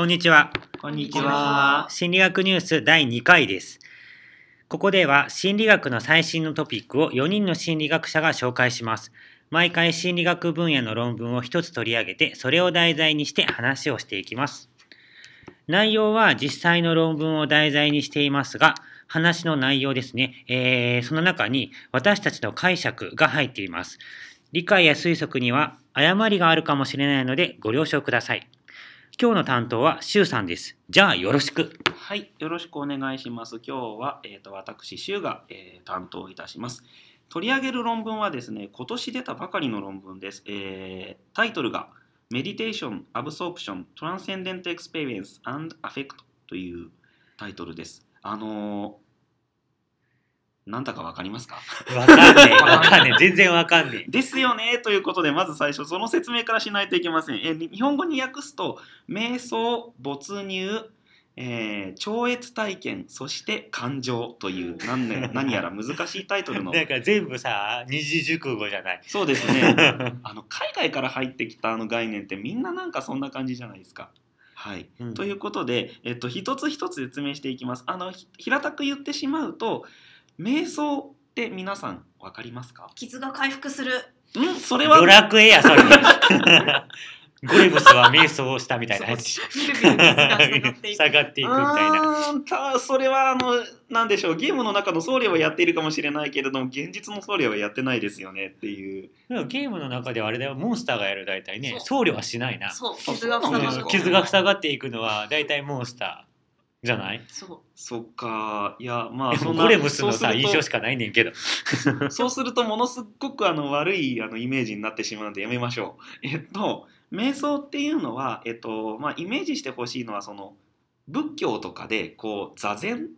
こんにちは。こんにちは。心理学ニュース第2回です。ここでは心理学の最新のトピックを4人の心理学者が紹介します。毎回心理学分野の論文を一つ取り上げて、それを題材にして話をしていきます。内容は実際の論文を題材にしていますが、話の内容ですね、えーその中に私たちの解釈が入っています。理解や推測には誤りがあるかもしれないのでご了承ください。今日の担当はしゅうさんです。じゃあよろしく。はい、よろしくお願いします。今日は、えー、と私、しゅうが、えー担当いたします。取り上げる論文はですね、今年出たばかりの論文です。えータイトルが Meditation, Absorption, Transcendent Experience, and Affect というタイトルです。あのなんだかわかりますか？わかんねえ、わかんねえ、全然わかんねですよねということでまず最初その説明からしないといけません。えー日本語に訳すと瞑想没入、えー超越体験そして感情という何,、ね、何やら難しいタイトルのえ。なんか全部さ、二字熟語じゃない。そうですね あの海外から入ってきたあの概念ってみんななんかそんな感じじゃないですか。はい、うんということで、えっと、一つ一つ説明していきます。あのひ平たく言ってしまうと瞑想って皆さん分かりますか？傷が回復する。んそれはドラクエや、それ。ゴレムスは瞑想をしたみたいな下がっていく。みたいな。うーんたそれはあのなんでしょうゲームの中の僧侶はやっているかもしれないけれども現実の僧侶はやってないですよねっていうゲームの中ではあれだよ、モンスターがやる大体ね、そ僧侶はしないな。そう。傷が塞がっていくのは大体モンスターじゃない？そう。そっかいやまあでそんなレムスのさそうすると印象しかないねんけど。そうするとものすっごくあの悪いあのイメージになってしまうのでやめましょう。えっと瞑想っていうのは、えっとまあ、イメージしてほしいのはその仏教とかでこう座禅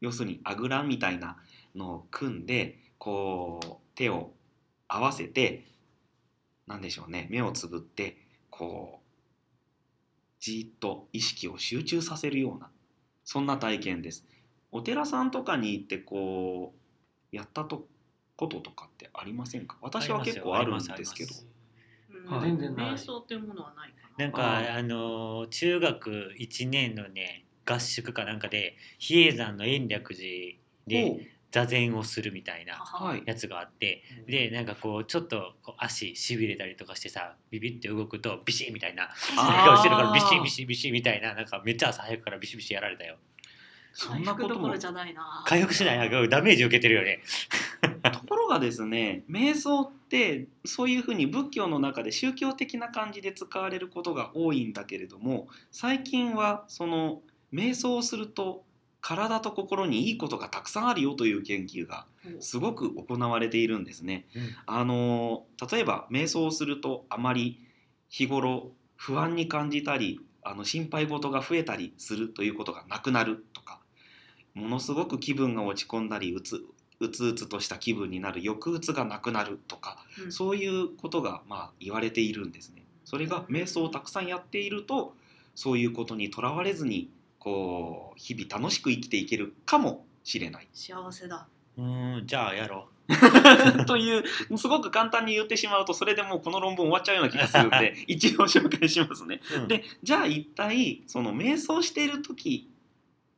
要するにあぐらみたいなのを組んでこう手を合わせてなんでしょうね目をつぶってこうじーっと意識を集中させるようなそんな体験です。お寺さんとかに行ってこうやったとこととかってありませんか？私は結構あるんですけど。全然ない。瞑想っていうものはないかな。なんかああのー中学1年のね合宿かなんかで比叡山の延暦寺で座禅をするみたいなははい。やつがあってでなんかこうちょっとこう足しびれたりとかしてさビビって動くとビシッみたいな顔してるからビシビシビシみたいななんかめっちゃ朝早くからビシビシやられたよ。そ回んなことも。復どころじゃない。な。回復しない。なダメージ受けてるよね。ところがですね瞑想ってそういうふうに仏教の中で宗教的な感じで使われることが多いんだけれども最近はその瞑想をすると体と心にいいことがたくさんあるよという研究がすごく行われているんですね。あの例えば瞑想をするとあまり日頃不安に感じたりあの心配事が増えたりするということがなくなるとかものすごく気分が落ち込んだりうつうつうつとした気分になる抑うつがなくなるとかうんそういうことがまあ言われているんですね。それが瞑想をたくさんやっているとそういうことにとらわれずにこう日々楽しく生きていけるかもしれない。幸せだ。うーんじゃあやろ というすごく簡単に言ってしまうとそれでもうこの論文終わっちゃうような気がするので 一応紹介しますね。う、うんでじゃあ一体その瞑想している時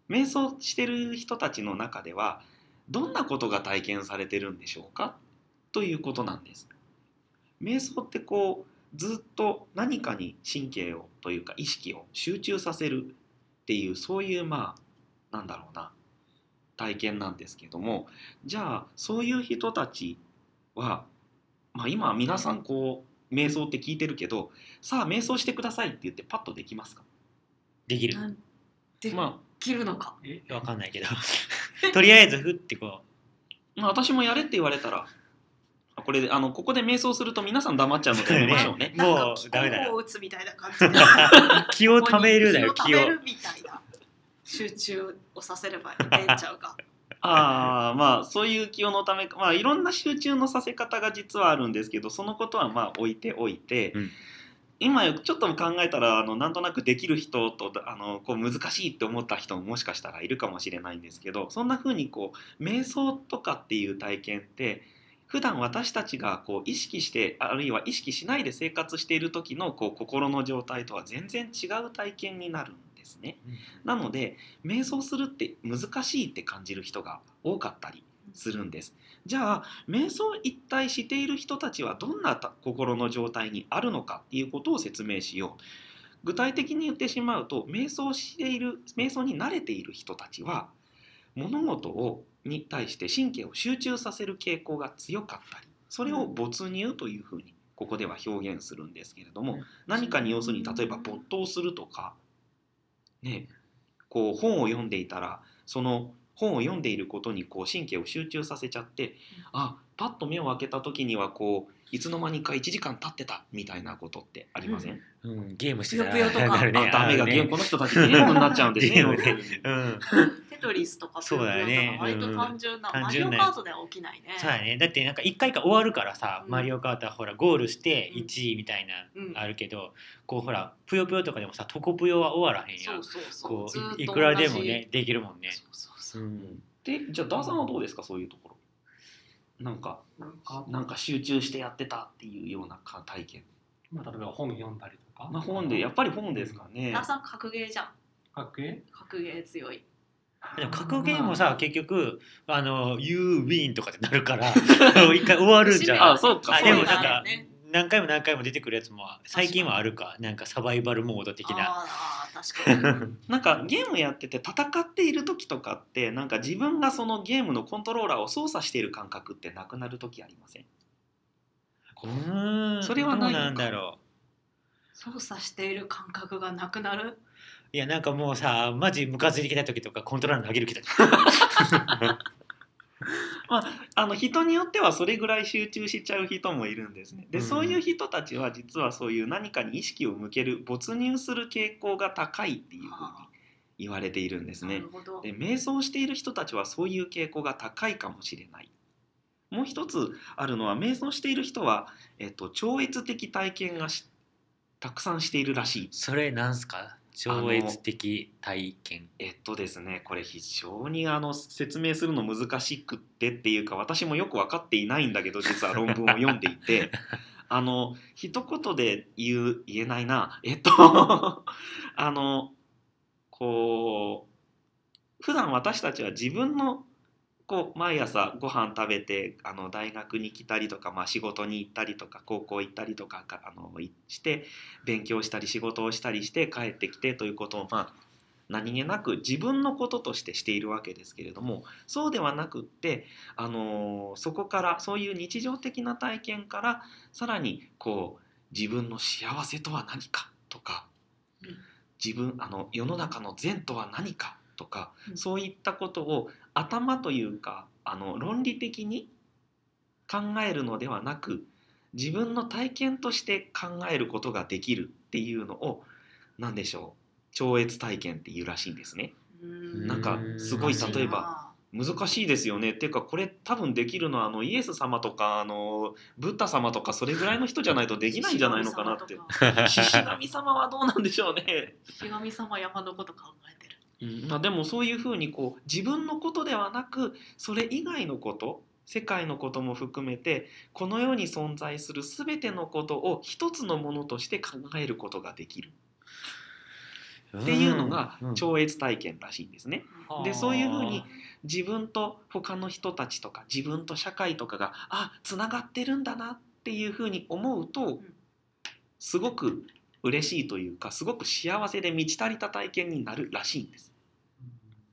瞑想してる人たちの中ではどんなことが体験されてるんでしょうか？ということなんです。瞑想ってこうずっと何かに神経をというか意識を集中させるっていうそういうまあなんだろうな体験なんですけどもじゃあそういう人たちは、まあ、今皆さんこう瞑想って聞いてるけどさあ瞑想してくださいって言ってパッとできますか？できる。でまきるのか？えわかんないけど。とりあえずふってこあ、まあ私もやれって言われたらあこれであのここで瞑想すると皆さん黙っちゃうのでやめましょうね。もうダメだよ気候を打つみたいな感じ 気をためるだよ気を気をためるみたいな。集中をさせればいいんちゃうか。ああまあそういう気をのためまあいろんな集中のさせ方が実はあるんですけどそのことはまあ置いておいて、うん今ちょっと考えたらあのなんとなくできる人とあのこう難しいって思った人ももしかしたらいるかもしれないんですけどそんな風にこう瞑想とかっていう体験って普段私たちがこう意識してあるいは意識しないで生活している時のこう心の状態とは全然違う体験になるんですね。なので瞑想するって難しいって感じる人が多かったりするんです。じゃあ瞑想一体している人たちはどんなた心の状態にあるのかっていうことを説明しよう。具体的に言ってしまうと瞑想している瞑想に慣れている人たちは物事をに対して神経を集中させる傾向が強かったりそれを没入というふうにここでは表現するんですけれども、うん。何かに要するに例えば没頭するとかねこう本を読んでいたらその本を読んでいることにこう神経を集中させちゃってあパッと目を開けた時にはこういつの間にか1時間経ってたみたいなことってありません、うん、ゲームしてたらとか ね。あダメがゲームこの人たちゲームになっちゃうんですね ね。うん。テ トリスとかそうだよね。割と単純な、うんマリオカートでは起きないね。そうやね。だってなんか1回か終わるからさ、うん。マリオカートはほらゴールしてうん。1位みたいなうんあるけど、こうほらぷよぷよとかでもさトコぷよは終わらへんやそうんそうそう。こずーっとういいくらでもねできるもんね。そうそうそうう。ん。でじゃあダーさんはどうですかそういうところ？なんかなんか、集中してやってたっていうようなか体験。まあ、例えば本読んだりとか？まあ本でやっぱり本ですかね。ダーさん格ゲーじゃん。学園格ゲー強い。でも格ゲーもさ結局あの You win とかってなるから 一回終わるんじゃん。あそうかあでもなんかね。何回も何回も出てくるやつも最近はあるかなんかサバイバルモード的な。あー確かに。なんかゲームやってて戦っている時とかってなんか自分がそのゲームのコントローラーを操作している感覚ってなくなる時ありません？うーんそれはないのか。どうなんだろ操作している感覚がなくなる？ういやなんかもうさマジムカついてきた時とかコントローラー投げる気だあの人によってはそれぐらい集中しちゃう人もいるんですね。で、うんそういう人たちは実はそういう何かに意識を向ける没入する傾向が高いっていうふうに言われているんですね。なるほど。で瞑想している人たちはそういう傾向が高いかもしれない。もう一つあるのは瞑想している人は、えっと、超越的体験がしたくさんしているらしい。それなんすか？超越的体験。えっとですねこれ非常にあの説明するの難しくってっていうか私もよく分かっていないんだけど実は論文を読んでいて。あの一言で言う言えないな。えっと あのこう普段私たちは自分のこう毎朝ご飯食べてあの大学に来たりとか、まあ、仕事に行ったりとか高校行ったりとかかあのいして勉強したり仕事をしたりして帰ってきてということを、まあ、何気なく自分のこととしてしているわけですけれどもそうではなくって、あのそこからそういう日常的な体験からさらにこう自分の幸せとは何かとかうん。自分あの世の中の善とは何かとか、うん。そういったことを頭というかあの論理的に考えるのではなく自分の体験として考えることができるっていうのを何でしょう超越体験っていうらしいんですね。うーなんかすごい例えば難しいですよねっていうかこれ多分できるのはあのイエス様とかあのブッダ様とかそれぐらいの人じゃないとできないんじゃないのかなって 獅子神様はどうなんでしょうね。獅子神様山のこと考え。うん。まあ、でもそういうふうにこう自分のことではなくそれ以外のこと世界のことも含めてこの世に存在する全てのことを一つのものとして考えることができる。っていうのがうん。超越体験らしいんですね。うんでそういうふうに自分と他の人たちとか自分と社会とかがあつながってるんだなっていうふうに思うとん。すごく嬉しいというかすごく幸せで満ち足りた体験になるらしいんです。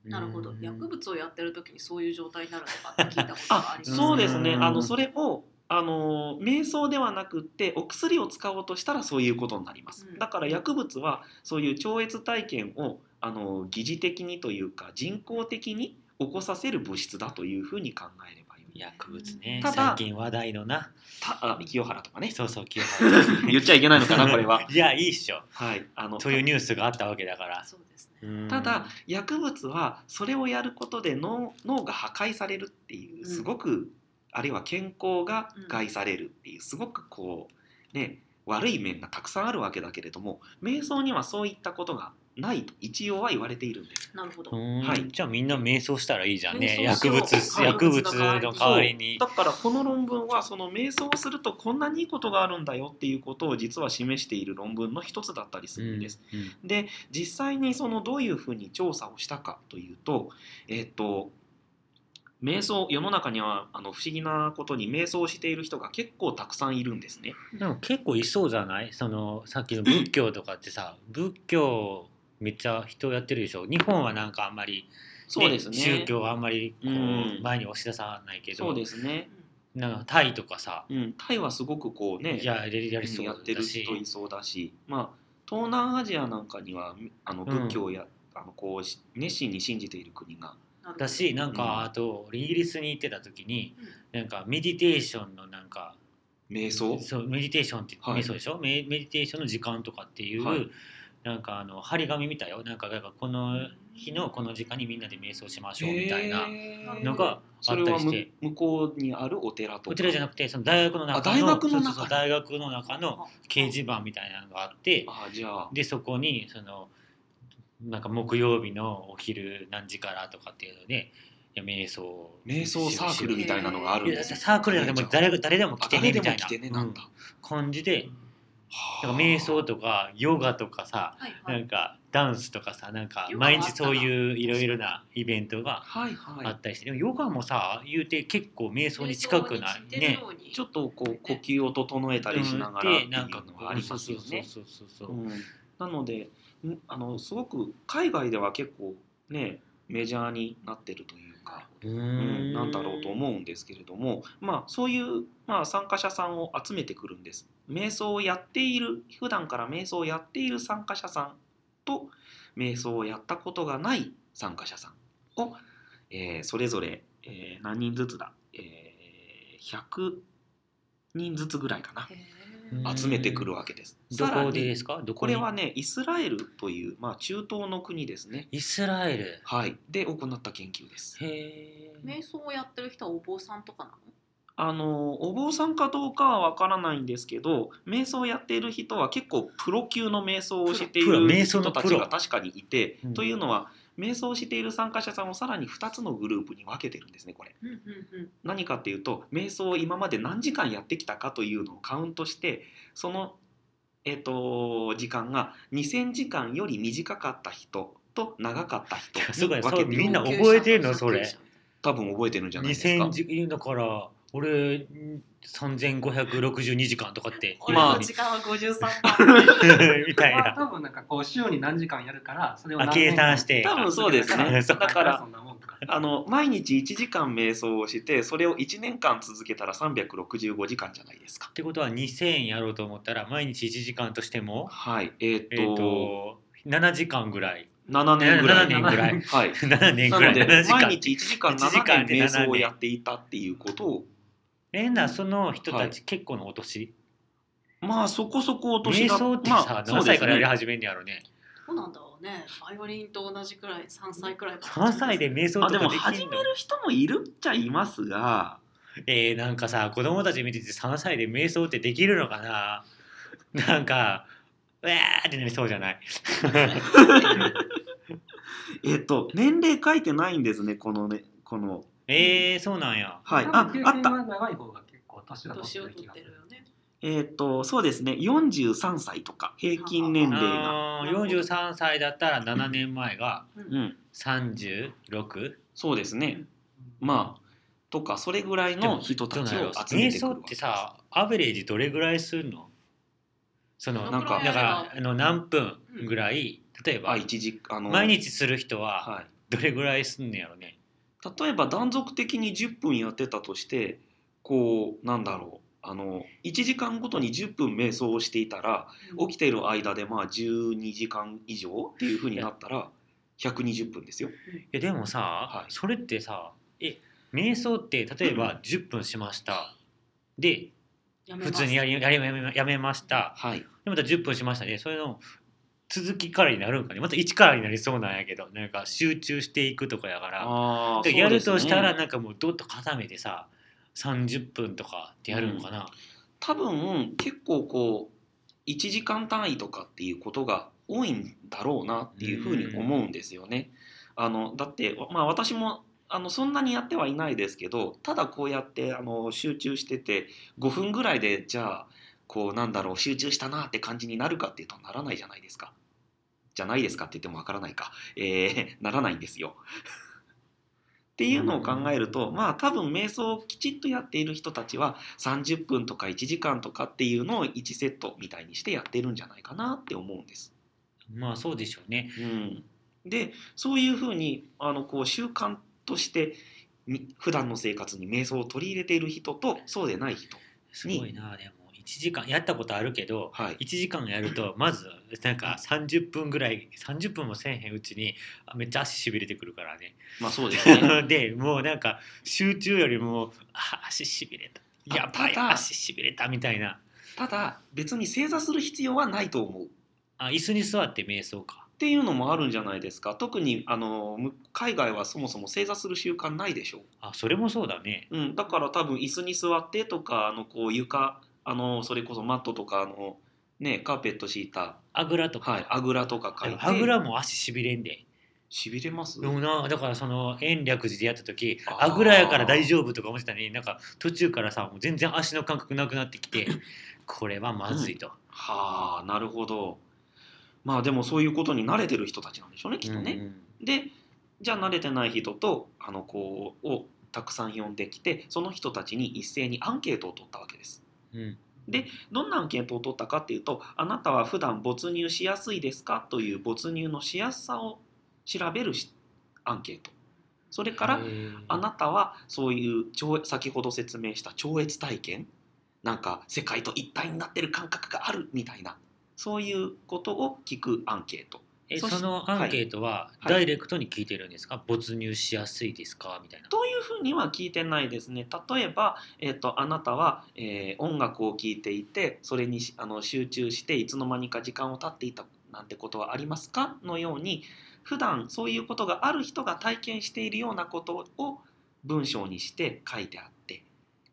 なるほど。うん。薬物をやってる時にそういう状態になるのかって聞いたことがあります。そうですね。うん。あのそれをあの瞑想ではなくってお薬を使おうとしたらそういうことになります。うん。だから薬物はそういう超越体験をあの疑似的にというか人工的に起こさせる物質だというふうに考えれば薬物ねただ最近話題のな。たあ清原とかね。そうそう清原。言っちゃいけないのかなこれは。いやいいっしょ。はいあのそういうニュースがあったわけだから。そうですね。うん。ただ薬物はそれをやることで脳脳が破壊されるっていうすごく、あるいは健康が害されるっていうすごくこうね悪い面がたくさんあるわけだけれども瞑想にはそういったことがないと一応は言われているんです。なるほど。うん。はいじゃあみんな瞑想したらいいじゃんね。薬物はい。薬物の代わりに。だからこの論文はその瞑想をするとこんなにいいことがあるんだよっていうことを実は示している論文の一つだったりするんです。うんうん。で実際にそのどういうふうに調査をしたかというとえっ、と瞑想世の中にはあの不思議なことに瞑想をしている人が結構たくさんいるんですね。でも結構いそうじゃない？そのさっきの仏教とかってさ 仏教めっちゃ人やってるでしょ？日本はなんかあんまり、そうですね。宗教があんまりこううん。前に押し出さないけどそうですね。なんかタイとかさ、うん、タイはすごくこうねやりやりそうやってる人いそうだし、まあ、東南アジアなんかにはあの仏教をや、あのこうし熱心に信じている国がだしなんうん。かあと俺イギリスに行ってた時になんかメディテーションのなんか瞑想？そうメディテーションって、はい。瞑想でしょ？メメディテーションの時間とかっていう、はい。なんかあの張り紙見たよ。なんかなんかこの日のこの時間にみんなで瞑想しましょうみたいなのがあったりして。む向こうにあるお寺とか？お寺じゃなくてその大学の中のあ大学の中？の中の掲示板みたいなのがあってあじゃあ。でそこにそのなんか木曜日のお昼何時からとかっていうのでいや瞑想瞑想サークルみたいなのがあるんですサークルじゃなくてもう誰が誰でも来てねみたいな。来てねなんだ、うん。感じではあなんか瞑想とかヨガとかさはいはないんかダンスとかさなんかヨガはあったな。毎日そういういろいろなイベントがはいはい。あったりしてでもヨガもさ言うて結構瞑想に近くないね。ちょっとこう呼吸を整えたりしながらっていうなんかのがありますよね。そうそうそうそうう。ん。なのでんあのすごく海外では結構ねメジャーになってるというか、ううん。ん、なんだろうと思うんですけれども、まあ、そういう、まあ、参加者さんを集めてくるんです。瞑想をやっている普段から瞑想をやっている参加者さんと瞑想をやったことがない参加者さんを、えーそれぞれ、えー何人ずつだ、えー100人ずつぐらいかな。うん集めてくるわけです。どこでですか？どこれはねイスラエルという、まあ、中東の国ですね。イスラエル。はい、で行った研究です。へえ瞑想をやってる人はお坊さんとかなの？あのお坊さんかどうかはわからないんですけど瞑想をやっている人は結構プロ級の瞑想をしている瞑想の人たちが確かにいて、うん。というのは瞑想をしている参加者さんをさらに2つのグループに分けてるんですねこれ。うんうんうん。何かっていうと瞑想を今まで何時間やってきたかというのをカウントしてその、えっと時間が2,000時間より短かった人と長かった人に分けてみんな覚えてんのそれ。多分覚えてるんじゃないですか。2000。時だから俺3562時間とかって俺まあの時間は53番 みたいな。多分なんかこう週に何時間やるからそれを計算して。多分そうですね。だからあの毎日1時間瞑想をしてそれを1年間続けたら365時間じゃないですか。っ。てことは2000やろうと思ったら毎日1時間としてもはい、えーっと,、えっ、と7時間ぐらい。7年ぐらい。7年ぐらい。はい。7年なぐらい。7毎日1時間。1時7間瞑想7年をやっていたっていうことをえなその人たはち結構のお年、まあそこそこお年瞑が想ってさ、まあ何歳からやり始めんねやろね。どうなんだろうね。バイオリンと同じくらい3歳くらいか。ら3歳で瞑想あでもとかできんの？始める人もいるっちゃいますが。えー、なんかさ子供たち見てて3歳で瞑想ってできるのかな？なんかうわーってなりそうじゃない？えっと年齢書いてないんですねこのねこのえー、そうなんや。はい。多ああった。長い方が結構年が取年を取っってるよね。えっとそうですね。43歳とか平均年齢が。あー43歳だったら7年前がうん。うん36そうですね。まあとかそれぐらいの人たちを集めててくるわけです。さアベレージどれぐらいするの？そのなんかだからあの何分ぐらい？例えばあ一時あの毎日する人ははい。どれぐらいすんねやろね例えば断続的に10分やってたとしてこうなんだろうあの1時間ごとに10分瞑想をしていたら起きている間でまあ12時間以上っていうふうになったら120分ですよ。いやでもさ、はい。それってさえ瞑想って例えば10分しました。でやめます普通にやりやりやめやめました。はい、でまた10分しましたね。それの続きからになるんかね。また1からになりそうなんやけど。なんか集中していくとかやから。あでやるとしたらね、なんかもうどっと固めてさ30分とかってやるのかな、多分結構こう1時間単位とかっていうことが多いんだろうなっていうふうに思うんですよね。あのだって、まあ、私もあのそんなにやってはいないですけどただこうやってあの集中してて5分ぐらいでじゃあこうなんだろう集中したなって感じになるかっていうとならないじゃないですか。じゃないですかって言ってもわからないか、えーならないんですよ。っていうのを考えると、まあ多分瞑想をきちっとやっている人たちは30分とか1時間とかっていうのを1セットみたいにしてやってるんじゃないかなって思うんです。まあそうでしょうね。うん、でそういうふうにあのこう習慣としてに普段の生活に瞑想を取り入れている人とそうでない人、すごいなでも1時間やったことあるけどはい、1時間やると まずなんか30分ぐらい30分もせえへんうちにあめっちゃ足しびれてくるからね。まあそうですね。でもうなんか集中よりもあ足しびれた。あやばいただ足しびれたみたいな。ただ別に正座する必要はないと思う。あ椅子に座って瞑想か。っていうのもあるんじゃないですか。特にあのむ海外はそもそも正座する習慣ないでしょ。あそれもそうだね。う、うん、だから多分椅子に座ってとかあのこう床あのそれこそマットとかあの、ね、カーペット敷いた、あぐらとか、はい、あぐらとか書いて。あぐらも足しびれんでしびれます、でもなだからその延暦寺でやった時あぐらやから大丈夫とか思ってたのになんか途中からさもう全然足の感覚なくなってきて これはまずいと、はあなるほど。まあでもそういうことに慣れてる人たちなんでしょうねきっとね、うんでじゃあ慣れてない人とあのこうをたくさん呼んできてその人たちに一斉にアンケートを取ったわけですうん。でどんなアンケートを取ったかっていうとあなたは普段没入しやすいですか？という没入のしやすさを調べるしアンケートそれからあなたはそういう超先ほど説明した超越体験？なんか世界と一体になってる感覚があるみたいなそういうことを聞くアンケートえそのアンケートははい。ダイレクトに聞いてるんですか、没入しやすいですか？みたいな。というふうには聞いてないですね。例えば、えっとあなたは、えー音楽を聴いていてそれにしあの集中していつの間にか時間を経っていたなんてことはありますか？のように普段そういうことがある人が体験しているようなことを文章にして書いてあって。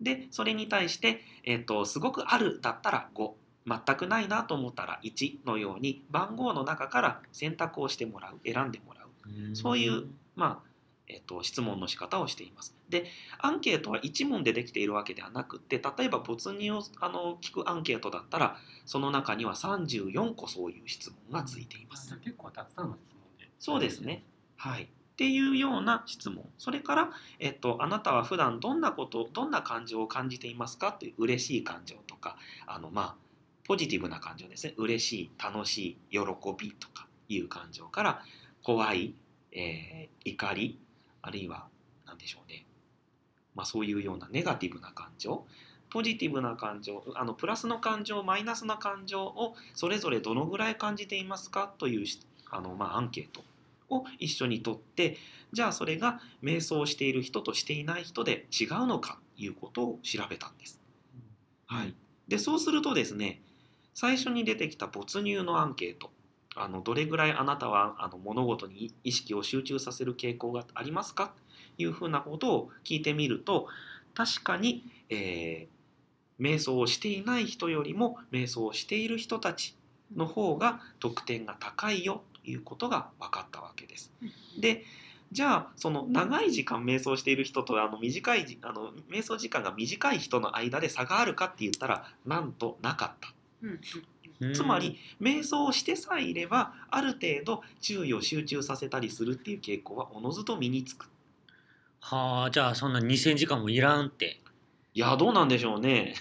でそれに対して、えっとすごくあるだったら5全くないなと思ったら1のように番号の中から選択をしてもらう選んでもらうそういうまあえっと質問の仕方をしています。でアンケートは1問でできているわけではなくて例えば没入をあの聞くアンケートだったらその中には34個そういう質問がついています結構たくさんの質問で。そうですね。はい、っていうような質問それから、えっと、あなたは普段どんなことどんな感情を感じていますか？という嬉しい感情とかあのまあポジティブな感情ですね。嬉しい楽しい喜びとかいう感情から怖い、えー怒りあるいは何でしょうね、まあ、そういうようなネガティブな感情ポジティブな感情あのプラスの感情マイナスな感情をそれぞれどのぐらい感じていますか？というあの、まあ、アンケートを一緒に取ってじゃあそれが瞑想している人としていない人で違うのか？ということを調べたんです。はい、でそうするとですね最初に出てきた没入のアンケートあのどれぐらいあなたはあの物事に意識を集中させる傾向がありますか？というふうなことを聞いてみると確かに、えー瞑想をしていない人よりも瞑想をしている人たちの方が得点が高いよということが分かったわけです。でじゃあその長い時間瞑想している人とあの短いじあの瞑想時間が短い人の間で差があるかって言ったらなんとなかった。つまり瞑想をしてさえいればある程度注意を集中させたりするっていう傾向はおのずと身につく。はあじゃあそんな2,000時間もいらんっていやどうなんでしょうね。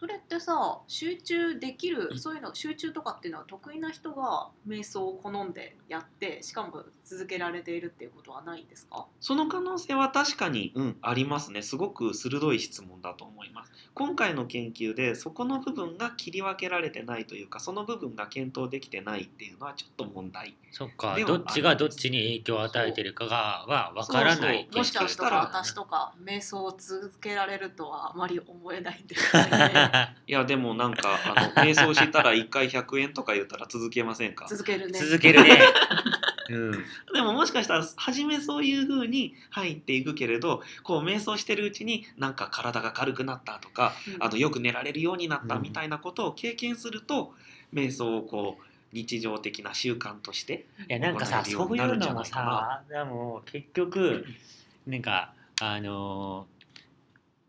それってさ集中できるそういうの集中とかっていうのは得意な人が瞑想を好んでやってしかも続けられているっていうことはないんですか？その可能性は確かに、うん、ありますね。すごく鋭い質問だと思います。今回の研究でそこの部分が切り分けられてないというかその部分が検討できてないっていうのはちょっと問題。そっかどっちがどっちに影響を与えてるかがは分からないそうそうもしかしたら私とか瞑想を続けられるとはあまり思えないんですよね いやでもなんかあの瞑想したら1回100円とか言ったら続けませんか？続けるね。続けるね。うん。でももしかしたら初めそういう風に入っていくけれどこう瞑想してるうちになんか体が軽くなったとかうん。あのよく寝られるようになったうん。みたいなことを経験すると瞑想をこう日常的な習慣としていやなんかさそううになるんじゃいうのもさでも結局なんかあのー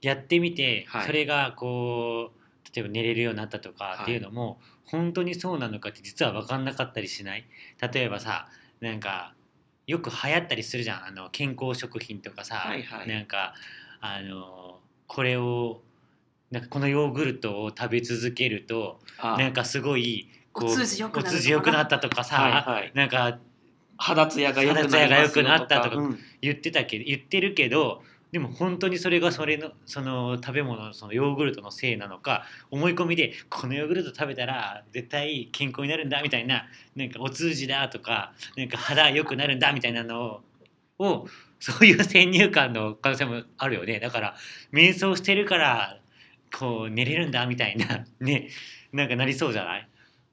やってみて、はい。それがこう例えば寝れるようになったとかっていうのも、本当にそうなのかって実は分かんなかったりしない？例えばさなんかよく流行ったりするじゃん。あの健康食品とかさ、はいはい。なんかあのこれをなんかこのヨーグルトを食べ続けるとあなんかすごいこうお通じ良くなったとかさ、はいはい。なんか肌ツヤが良くなったとかうん。言ってたけど言ってるけどでも本当にそれがそれのその食べ物そのヨーグルトのせいなのか思い込みでこのヨーグルト食べたら絶対健康になるんだみたいななんかお通じだとかなんか肌良くなるんだみたいなのををそういう先入観の可能性もあるよね。だから瞑想してるからこう寝れるんだみたいな ねなんかなりそうじゃない？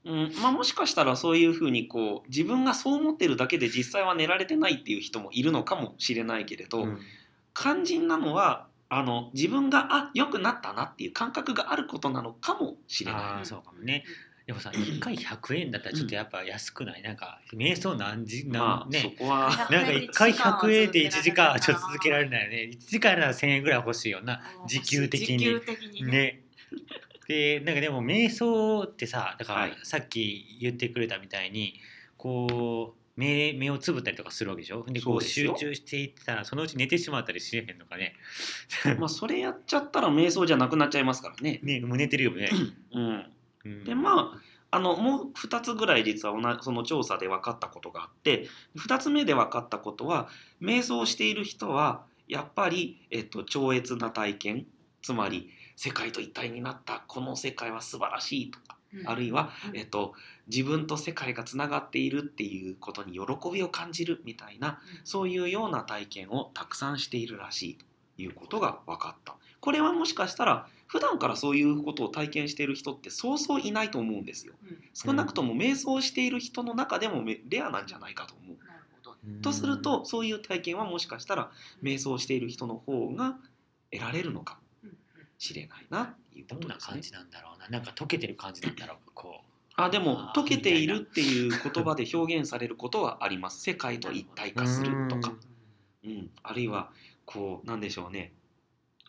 うんまあ、もしかしたらそういうふうにこう自分がそう思ってるだけで実際は寝られてないっていう人もいるのかもしれないけれど、うん肝心なのはあの自分があ良くなったなっていう感覚があることなのかもしれない。そうかもね。でもさ1回100円だったらちょっとやっぱ安くない？なんか瞑想何時何、まあ、そねこは。なんか1回100円で1時間はちょっと続けられないよね1時間なら1000円ぐらい欲しいよな。時給的にね。ね。でなんかでも瞑想ってさだからはい。さっき言ってくれたみたいにこう目目をつぶったりとかするわけでしょ？でこう集中していったらそのうち寝てしまったりしれへんのかね。まあそれやっちゃったら瞑想じゃなくなっちゃいますからね。ねもう寝てるよね、うん、うん。でまああのもう2つぐらい実は同じその調査で分かったことがあって2つ目で分かったことは瞑想している人はやっぱり、えっと、超越な体験つまり世界と一体になったこの世界は素晴らしいとかあるいは、えっと、自分と世界がつながっているっていうことに喜びを感じるみたいなそういうような体験をたくさんしているらしいということが分かった。これはもしかしたら普段からそういうことを体験している人ってそうそういないと思うんですよ。少なくとも瞑想している人の中でもめレアなんじゃないかと思う。なるほど。うんとするとそういう体験はもしかしたら瞑想している人の方が得られるのか。もしれないなっていうこどんなとですね。感。じなんだろうな。なんか溶けてる感じなんだろう。こあでも溶けているっていう言葉で表現されることはあります。世界と一体う化するとか。う、ん。うん、あるいはこうなんでしょうね。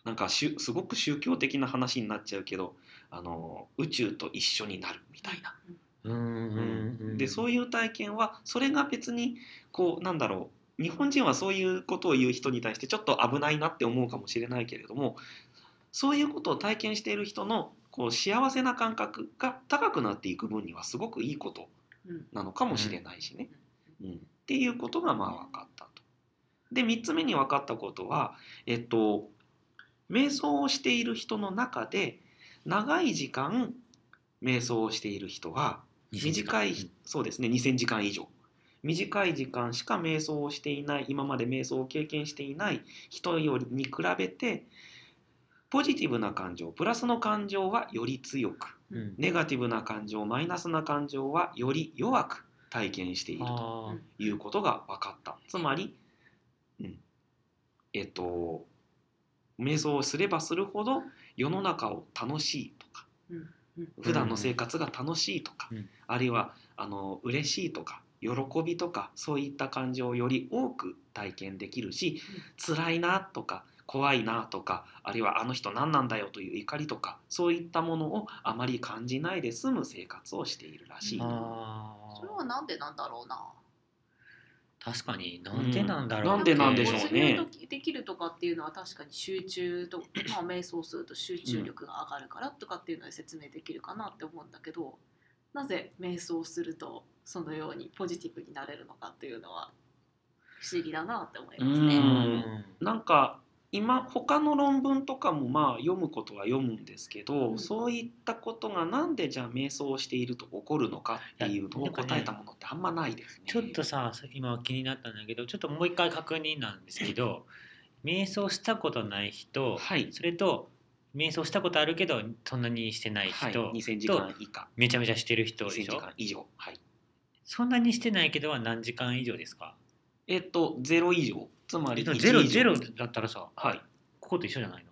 なんかしゅすごく宗教的な話になっちゃうけどあの宇宙と一緒になるみたいな。うん。うん。うん。でそういう体験はそれが別にこうなんだろう。日本人はそういうことを言う人に対してちょっと危ないなって思うかもしれないけれどもそういうことを体験している人のこう幸せな感覚が高くなっていく分にはすごくいいことなのかもしれないしね。うん、っていうことがまあ分かったと。で3つ目に分かったことはえっと瞑想をしている人の中で長い時間瞑想をしている人は短い、そうですね2000時間以上。短い時間しか瞑想をしていない今まで瞑想を経験していない人よりに比べてポジティブな感情プラスの感情はより強くうん。ネガティブな感情マイナスな感情はより弱く体験しているということが分かった。つまり、うん、えっと瞑想をすればするほど世の中を楽しいとか普段の生活が楽しいとか、うん。あるいはあの嬉しいとか喜びとかそういった感情をより多く体験できるし、辛いなとか怖いなとかあるいはあの人何なんだよという怒りとかそういったものをあまり感じないで済む生活をしているらしい。それはなんでなんだろうな。確かになんでなんだろう、うん。なんでなんでしょうね。できるとかっていうのは確かに集中と、まあ、瞑想すると集中力が上がるからとかっていうので説明できるかなって思うんだけどなぜ瞑想するとそのようにポジティブになれるのかっていうのは不思議だなって思いますうね。ん。なんか今他の論文とかもまあ読むことは読むんですけど、うん。そういったことがなんでじゃあ瞑想をしていると起こるのかっていうのを答えたものってあんまないですね。ちょっとさ今気になったんだけどちょっともう一回確認なんですけど 瞑想したことない人、はい。それと瞑想したことあるけどそんなにしてないはい、人、2000時間以下。めちゃめちゃしてる人2000時でしょ？間以上。はい。そんなにしてないけどは何時間以上ですか？えっと0以上つまり1でもゼロゼロだったらさはい。ここと一緒じゃないの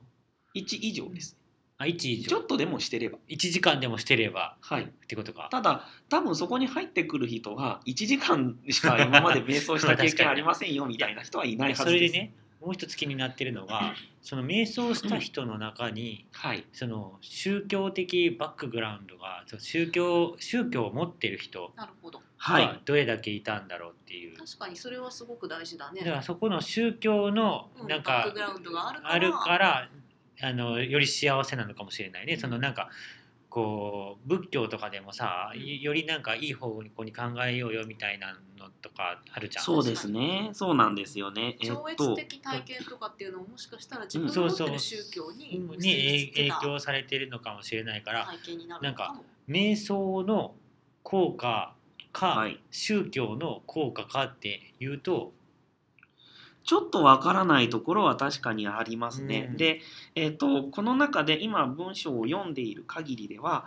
？1以上です。あ1以上。ちょっとでもしてれば。1時間でもしてればはい。ってことか。ただ多分そこに入ってくる人は1時間しか今まで瞑想した経験ありませんよみたいな人はいないはずです。それでねもう一つ気になってるのがその瞑想した人の中にはい。その宗教的バックグラウンドが宗教宗教を持ってる人なるほどはい。がどれだけいたんだろうっていう、確かにそれはすごく大事だね。だからそこの宗教のうんなんかバックグラウンドがあるから。あのより幸せなのかもしれないね。そのなんかこう仏教とかでもさうん。よりなんかいい方向に考えようよみたいなのとかあるじゃん。そうですね。そうなんですよね。えっ超と越的体験とかっていうのももしかしたら自分うん。の持ってそう。そうる宗教に結びに影響されてるのかもしれないから、体験になるのかも。瞑想の効果か、はい宗教の効果かっていうとちょっとわからないところは確かにありますね。うんで、えっとこの中で今文章を読んでいる限りでは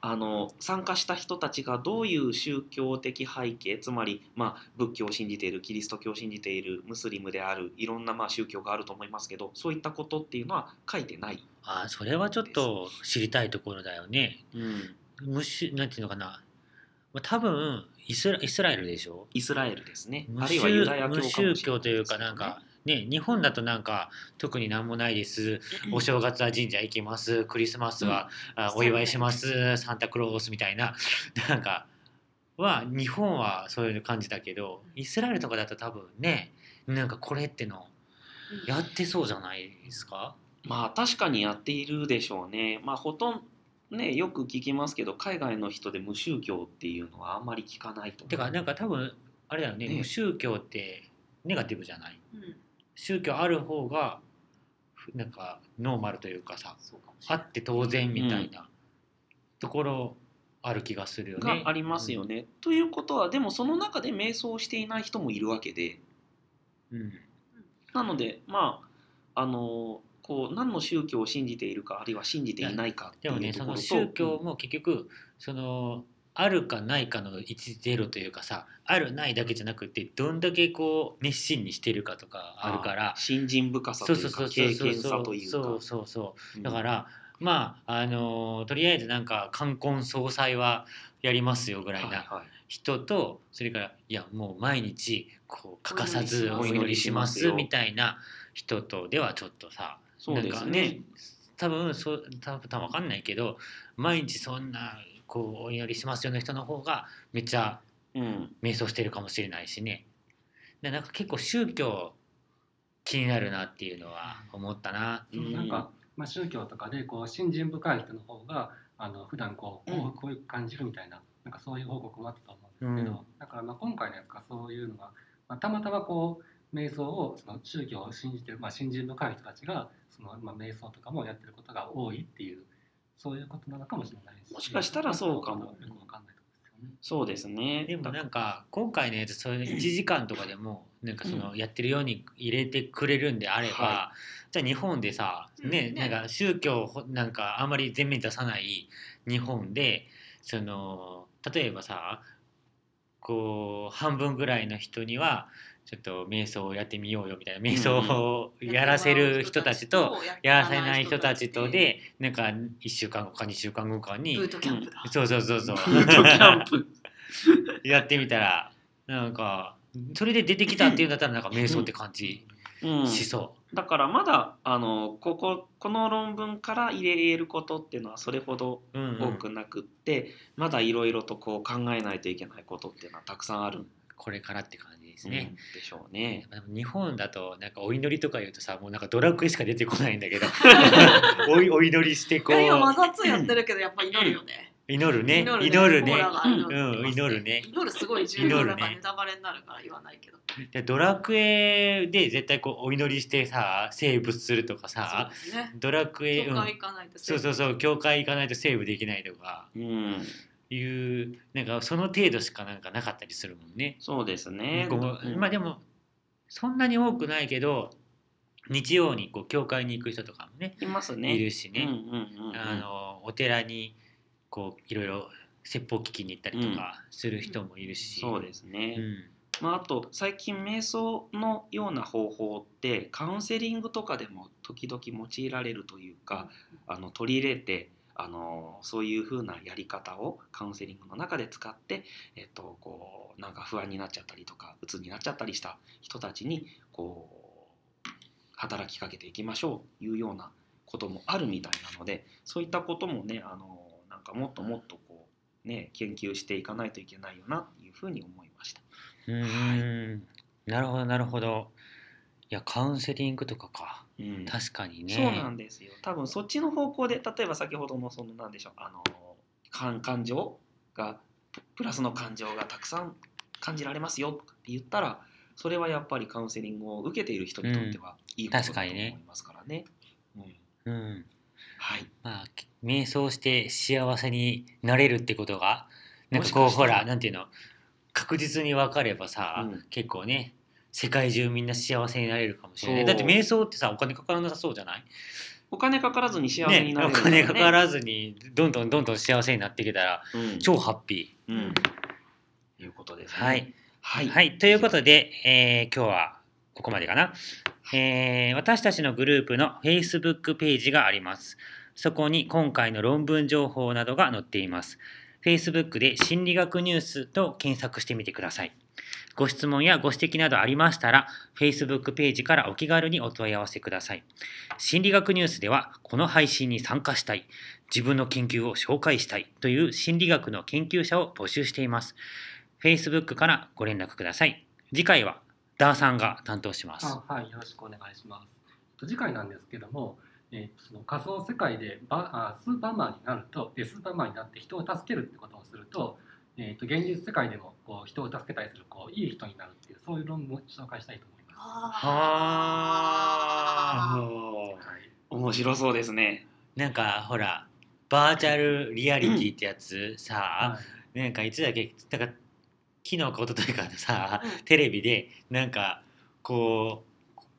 あの参加した人たちがどういう宗教的背景つまり、まあ、仏教を信じているキリスト教を信じているムスリムであるいろんなまあ宗教があると思いますけどそういったことっていうのは書いてない。あーそれはちょっと知りたいところだよね。うん、むしなんていうのかなまあ多分イスライスラエルでしょ？イスラエルですね。無あるいはユダヤ教か無宗教というかなんかね日本だとなんか特になんもないです。お正月は神社行きます。クリスマスは、あお祝いします。サンタクロースみたいな。なんかは日本はそういう感じだけどイスラエルとかだと多分ねなんかこれってのうん。やってそうじゃないですか？まあ確かにやっているでしょうね。まあほとんどねよく聞きますけど海外の人で無宗教っていうのはあんまり聞かないと。てかなんか多分あれだよねね無宗教ってネガティブじゃないうん宗教ある方がふなんかノーマルというかさあって当然みたいなところある気がするよね。がありますよね。ということはでもその中で瞑想をしていない人もいるわけでうん。うんなのでまああのこう何の宗教を信じているかあるいは信じていないかってでもねそのいうところと宗教も結局そのあるかないかの10というかさあるないだけじゃなくてどんだけこう熱心にしてるかとかあるから。信心深さというか経験さというか。そうそうそうう。ん。だからまああのとりあえずなんか冠婚葬祭はやりますよぐらいなはいはい。人とそれからいやもう毎日こう欠かさずおお祈りしますみたいな人とではちょっとさそうですなんかね多分そう多分多分分かんないけど毎日そんなこうお祈りしますよの人の方がめっちゃうん。瞑想してるかもしれないしね。でなんか結構宗教気になるなっていうのは思ったな。うん。なんか、まあ、宗教とかでこう信心深い人の方があの普段こうこうん。うこういう感じるみたいななんかそういう報告もあったと思うんですけど、うん。だからまあ今回のやつがそういうのが、まあ、たまたまこう瞑想をその宗教を信じてる、まあ、信心深い人たちがその、まあ、瞑想とかもやってることが多いっていうそういうことなのかもしれないし。もしかしたらそうかも。よくわかんない。そうですね。でもなんか今回のやつそれ1時間とかでもなんかそのやってるように入れてくれるんであれば、はじゃあ日本でさ、ねうん。ねなんか宗教をなんかあんまり前面に出さない日本でその例えばさこう半分ぐらいの人にはちょっと瞑想をやってみようよみたいな瞑想をやらせる人たちとやらせない人たちとでなんか1週間後か2週間後かにブートキャンプだ、そうそうそうそう。やってみたらなんかそれで出てきたっていうんだったらなんか瞑想って感じうん。しそだからまだあのこここの論文から入れることっていうのはそれほどう、うんうん。多くなくって、まだいろいろとこう考えないといけないことっていうのはたくさんある。んこれからって感じですね。ね、でしょうね。日本だとなんかお祈りとか言うとさもうなんかドラクエしか出てこないんだけど。おいお祈りしてこいや今マうザツやってるけどやっぱ祈るよね。祈るね。祈祈るね。祈るね。祈るすごい重要だから祈るね。ネタバレになるから言わないけど。でドラクエで絶対こうお祈りしてさセーブするとかそうさですね。ドラクエ、うん。教会行かないとそうそうそう教会行かないとセーブできないとか。うん、いうなんかその程度しかなんかなかったりするもんね。そうですね。こううんまあでもそんなに多くないけど日曜にこう教会に行く人とかもねいますね。いるしね、うんうんうんうん、あのお寺にこういろいろ説法聞きに行ったりとかする人もいるし、そうですね。うんまあ、あと最近瞑想のような方法ってカウンセリングとかでも時々用いられるというかあの取り入れてあのそういう風なやり方をカウンセリングの中で使って、えっと、こうなんか不安になっちゃったりとか鬱になっちゃったりした人たちにこう働きかけていきましょうというようなこともあるみたいなのでそういったこともねあのなんかもっともっとこう、ね、研究していかないといけないよなっていうふうに思いました。うーんなるほどなるほど。いやカウンセリングとかかうん。確かにね。そうなんですよ。多分そっちの方向で例えば先ほどのその何でしょうあの感感情がププラスの感情がたくさん感じられますよって言ったらそれはやっぱりカウンセリングを受けている人にとってはいいことだと思いますからね。うん。うん。はい、まあ瞑想して幸せになれるってことがなんかこうほらなんていうの確実に分かればさ、うん。結構ね世界中みんな幸せになれるかもしれない。だって瞑想ってさお金かからなさそうじゃない？お金かからずに幸せにねおなれるから金かからずにどんどんどんどん幸せになっていけたらうん。超ハッピうん。いうことですー、ね。はい、ははい、ということで、えー今日はここまでかな、えー私たちのグループの Facebook ページがあります。そこに今回の論文情報などが載っています。Facebook で心理学ニュースと検索してみてください。ご質問やご指摘などありましたら、Facebook ページからお気軽にお問い合わせください。心理学ニュースでは、この配信に参加したい、自分の研究を紹介したいという心理学の研究者を募集しています。Facebook からご連絡ください。次回はダーさんが担当します。はい、よろしくお願いします。次回なんですけども、えーその仮想世界でバあスーパーマンになるとでスーパーマンになって人を助けるってことをすると,、えー、と現実世界でもこう人を助けたりするこういい人になるっていうそういう論文を紹介したいと思います。はあ。はい、面白そうですね。なんかほら、バーチャルリアリティってやつさ、はいなんかいつだっけ、なんか昨日か一昨日かさ、うんテレビでなんかこ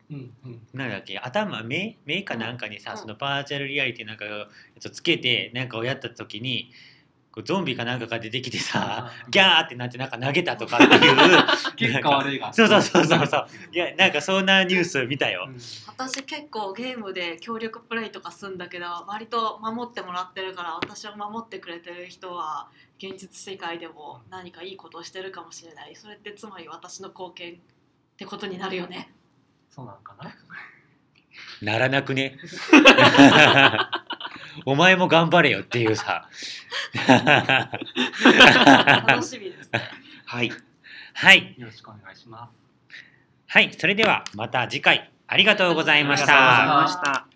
うんうんう、なんだっけ、頭、目目かなんかにさ、うんそのバーチャルリアリティなんかをつけて、なんかをやった時に、ゾンビかなんかが出てきてさ、ギャーってなってなんか投げたとかっていう。結果悪いが。そうそうそうそうそう。いや、なんかそんなニュース見たよ。うん私結構ゲームで協力プレイとかするんだけど割と守ってもらってるから私を守ってくれてる人は現実世界でも何かいいことをしてるかもしれないそれってつまり私の貢献ってことになるよねそうなのかな？ならなくね？お前も頑張れよっていうさ。楽しみですねはい。はい。よろしくお願いします。はい。それではまた次回ありがとうございましありがとうございた。ました。